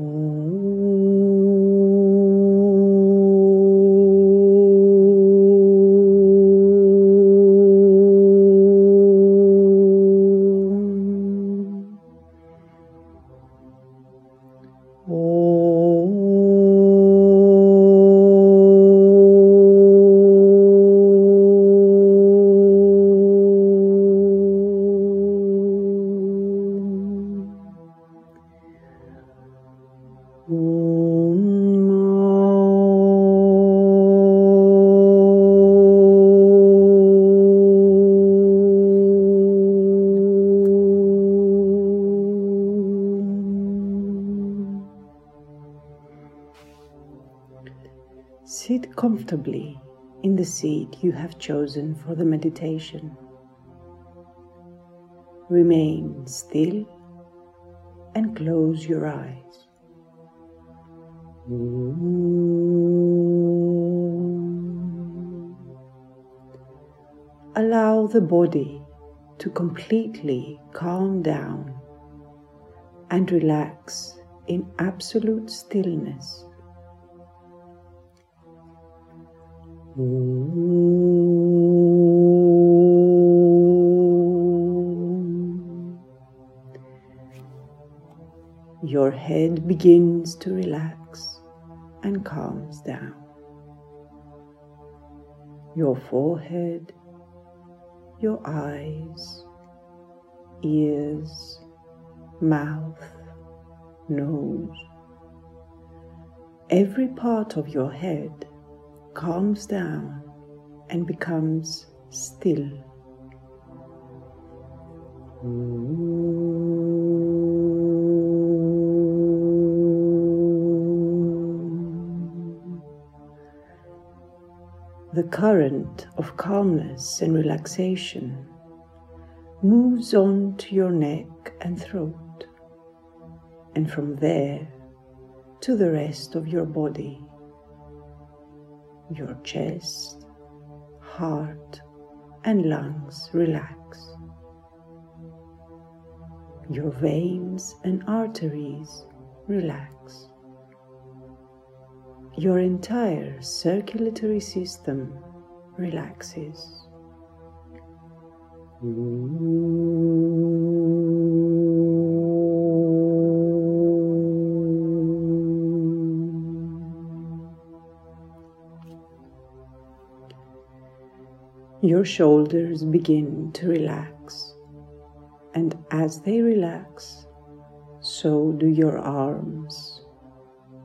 Sit comfortably in the seat you have chosen for the meditation. Remain still and close your eyes. Allow the body to completely calm down and relax in absolute stillness. Your head begins to relax and calms down. Your forehead, your eyes, ears, mouth, nose, every part of your head calms down and becomes still. The current of calmness and relaxation moves on to your neck and throat, and from there to the rest of your body your chest, heart, and lungs relax. Your veins and arteries relax. Your entire circulatory system relaxes. Your shoulders begin to relax, and as they relax, so do your arms,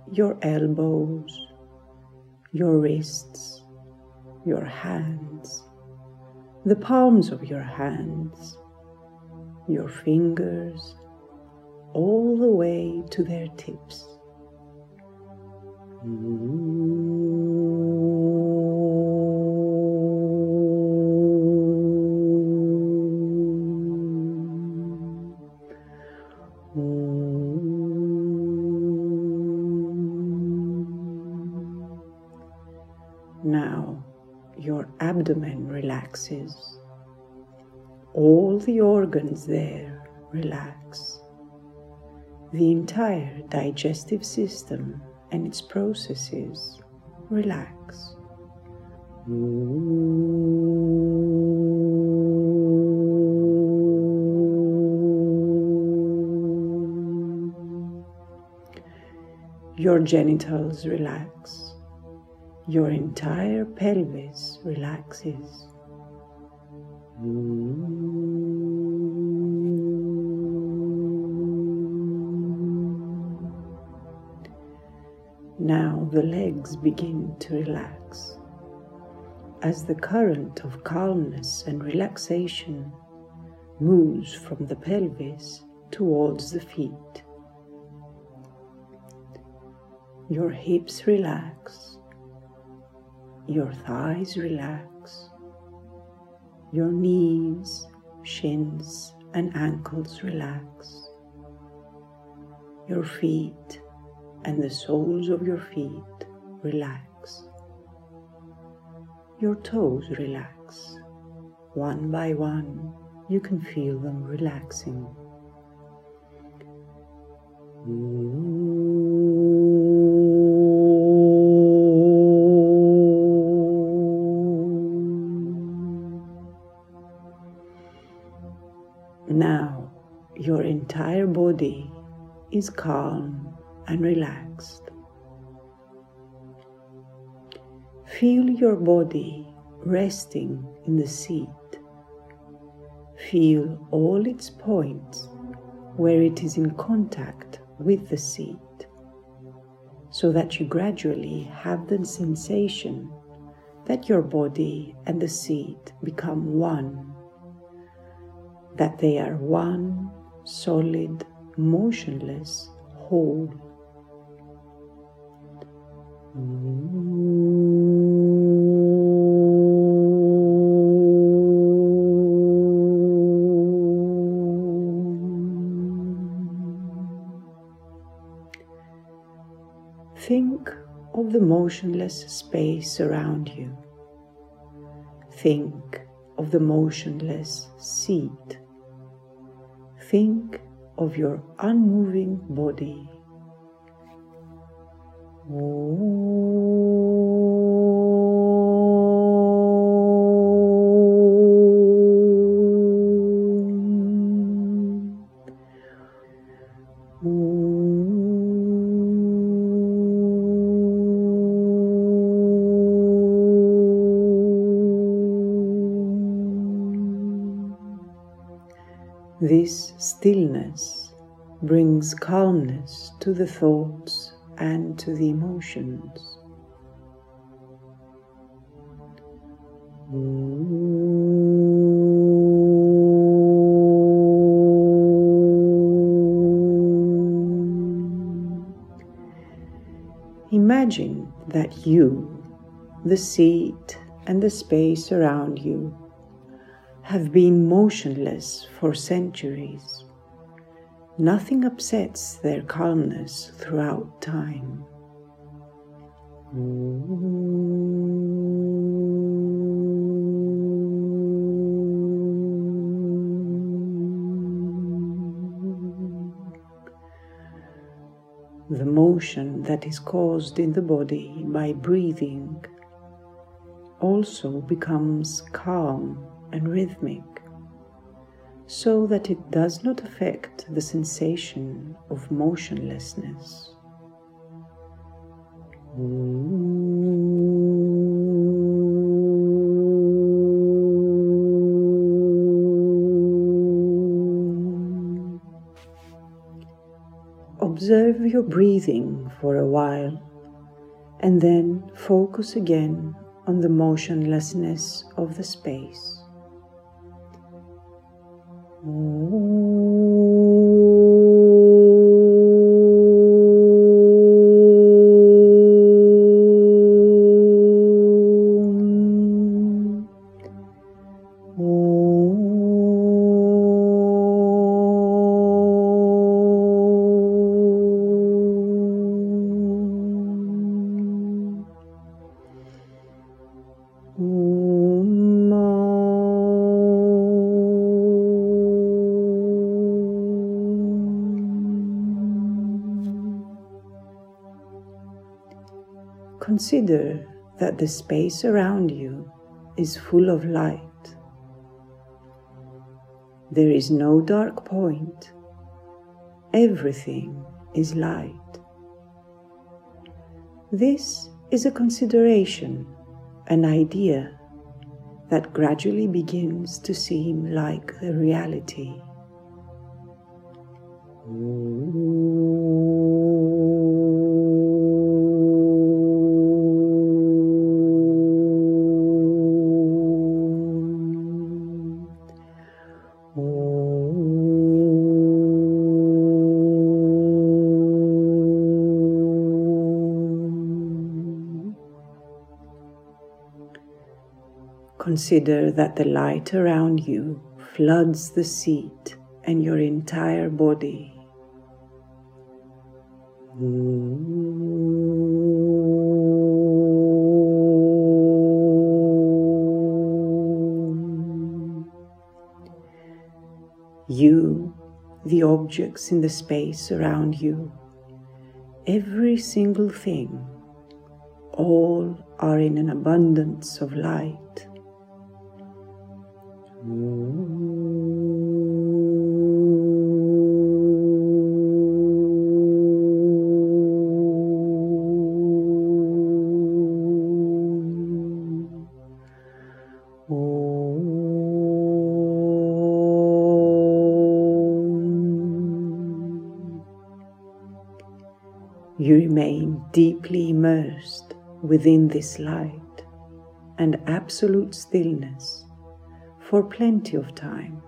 your elbows, your wrists, your hands, the palms of your hands, your fingers, all the way to their tips. Now abdomen relaxes. All the organs there relax. The entire digestive system and its processes relax. Your genitals relax. Your entire pelvis relaxes. Now the legs begin to relax as the current of calmness and relaxation moves from the pelvis towards the feet. Your hips relax, your thighs relax, your knees, shins, and ankles relax, your feet and the soles of your feet relax. Your toes relax. One by one, you can feel them relaxing. Ooh. Entire body is calm and relaxed. Feel your body resting in the seat. Feel all its points where it is in contact with the seat so that you gradually have the sensation that your body and the seat become one, that they are one solid, motionless whole. Think of the motionless space around you. Think of the motionless seat. Think of your unmoving body. This stillness brings calmness to the thoughts and to the emotions. Imagine that you, the seat, and the space around you have been motionless for centuries. Nothing upsets their calmness throughout time. The motion that is caused in the body by breathing also becomes calm and rhythmic so that it does not affect the sensation of motionlessness. Observe your breathing for a while and then focus again on the motionlessness of the space. Consider that the space around you is full of light. There is no dark point. Everything is light. This is a consideration, an idea that gradually begins to seem like a reality. Consider that the light around you floods the seat and your entire body. You, the objects in the space around you, every single thing, all are in an abundance of light. Deeply immersed within this light and absolute stillness for plenty of time.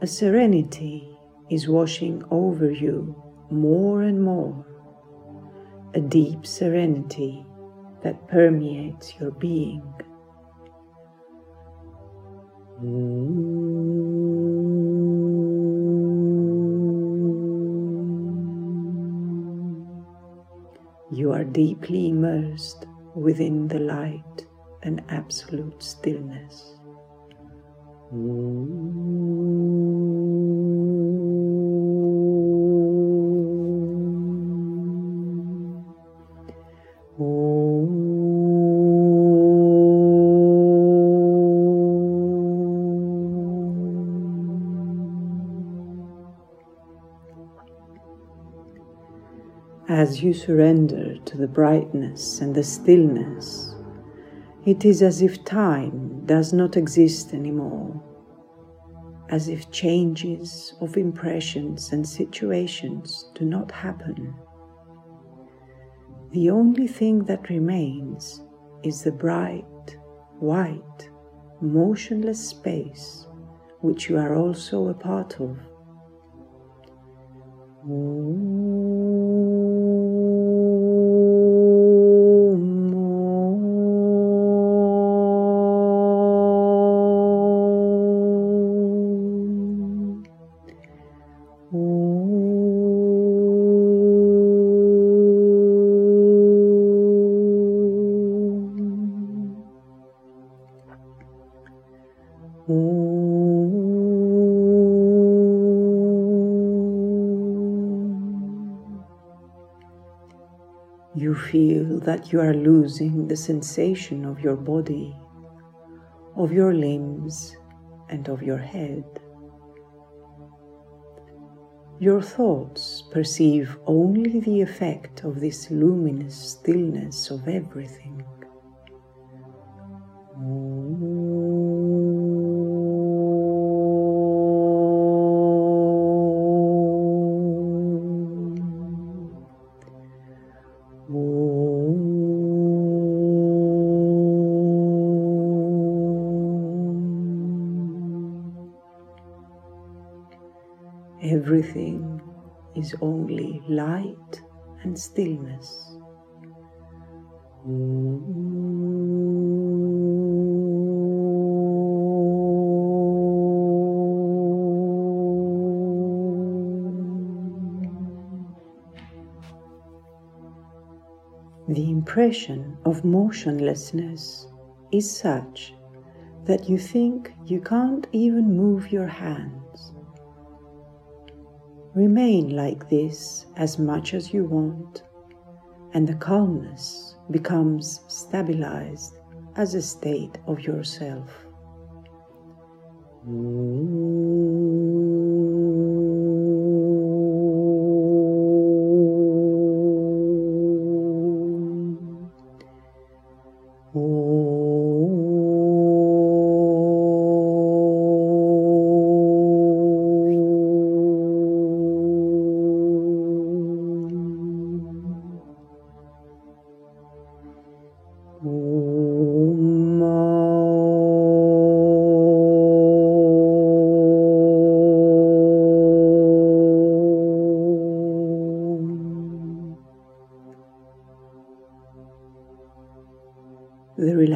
A serenity is washing over you more and more, a deep serenity that permeates your being. You are deeply immersed within the light and absolute stillness. As you surrender to the brightness and the stillness, it is as if time does not exist anymore, as if changes of impressions and situations do not happen. The only thing that remains is the bright, white, motionless space which you are also a part of. You feel that you are losing the sensation of your body, of your limbs, and of your head. Your thoughts perceive only the effect of this luminous stillness of everything. Everything is only light and stillness. The impression of motionlessness is such that you think you can't even move your hands. Remain like this as much as you want, and the calmness becomes stabilized as a state of yourself. The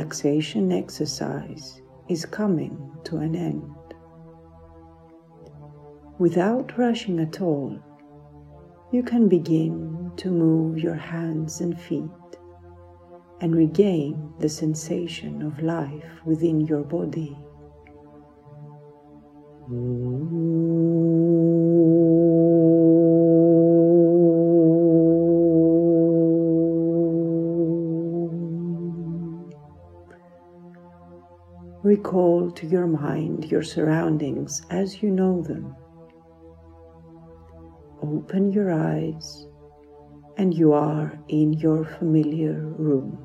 relaxation exercise is coming to an end. Without rushing at all, you can begin to move your hands and feet and regain the sensation of life within your body. Recall to your mind your surroundings as you know them. Open your eyes and you are in your familiar room.